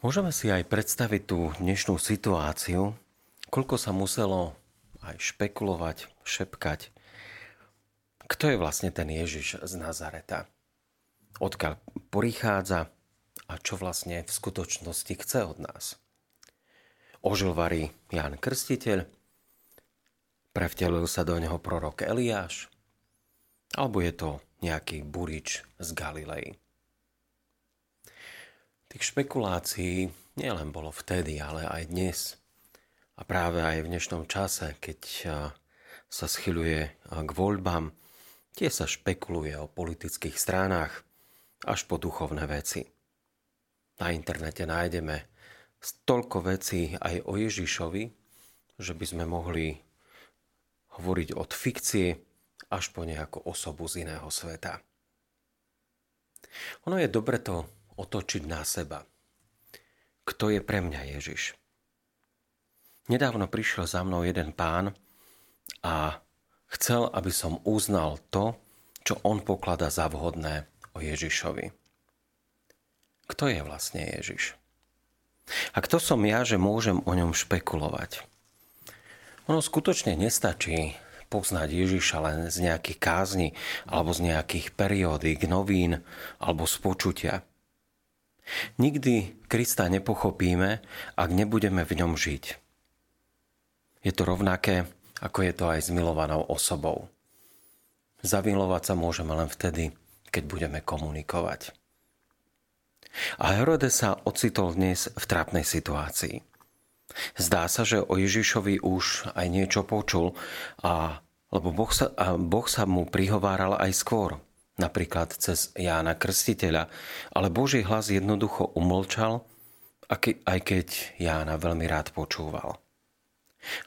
Môžeme si aj predstaviť tú dnešnú situáciu, koľko sa muselo aj špekulovať, šepkať. Kto je vlastne ten Ježiš z Nazareta? Odkiaľ prichádza a čo vlastne v skutočnosti chce od nás? Ožil varí Jan Krstiteľ, prevtelil sa do neho prorok Eliáš, alebo je to nejaký burič z Galilei. Tých špekulácií nielen bolo vtedy, ale aj dnes. A práve aj v dnešnom čase, keď sa schyľuje k voľbám, tie sa špekuluje o politických stránach až po duchovné veci. Na internete nájdeme toľko vecí aj o Ježišovi, že by sme mohli hovoriť od fikcie až po nejakú osobu z iného sveta. Ono je dobre to otočiť na seba. Kto je pre mňa Ježiš? Nedávno prišiel za mnou jeden pán a chcel, aby som uznal to, čo on poklada za vhodné o Ježišovi. Kto je vlastne Ježiš? A kto som ja, že môžem o ňom špekulovať? Ono skutočne nestačí poznať Ježiša len z nejakých kázni alebo z nejakých periódik, novín alebo z počutia. Nikdy Krista nepochopíme, ak nebudeme v ňom žiť. Je to rovnaké, ako je to aj s milovanou osobou. Zamilovať sa môžeme len vtedy, keď budeme komunikovať. A Herode sa ocitol dnes v trápnej situácii. Zdá sa, že o Ježišovi už aj niečo počul, a, lebo boh sa, a boh sa mu prihováral aj skôr – napríklad cez Jána Krstiteľa, ale Boží hlas jednoducho umlčal, aj keď Jána veľmi rád počúval.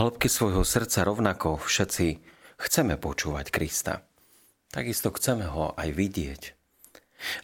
Hĺbky svojho srdca rovnako všetci chceme počúvať Krista. Takisto chceme ho aj vidieť.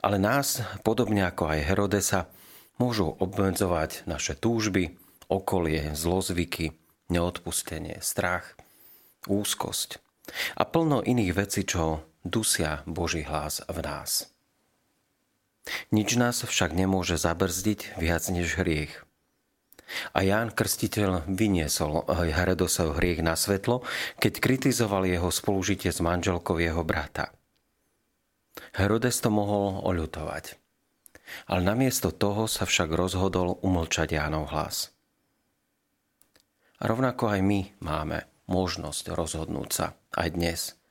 Ale nás, podobne ako aj Herodesa, môžu obmedzovať naše túžby, okolie, zlozvyky, neodpustenie, strach, úzkosť a plno iných vecí, čo dusia Boží hlas v nás. Nič nás však nemôže zabrzdiť viac než hriech. A Ján Krstiteľ vyniesol Herodosov hriech na svetlo, keď kritizoval jeho spolužitie s manželkou jeho brata. Herodes to mohol oľutovať. Ale namiesto toho sa však rozhodol umlčať Jánov hlas. A rovnako aj my máme možnosť rozhodnúť sa aj dnes –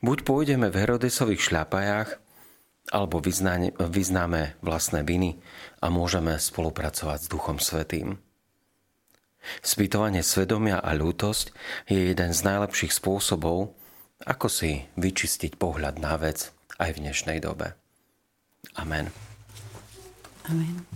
Buď pôjdeme v Herodesových šľapajách, alebo vyznáme vlastné viny a môžeme spolupracovať s Duchom Svetým. Spýtovanie svedomia a ľútosť je jeden z najlepších spôsobov, ako si vyčistiť pohľad na vec aj v dnešnej dobe. Amen. Amen.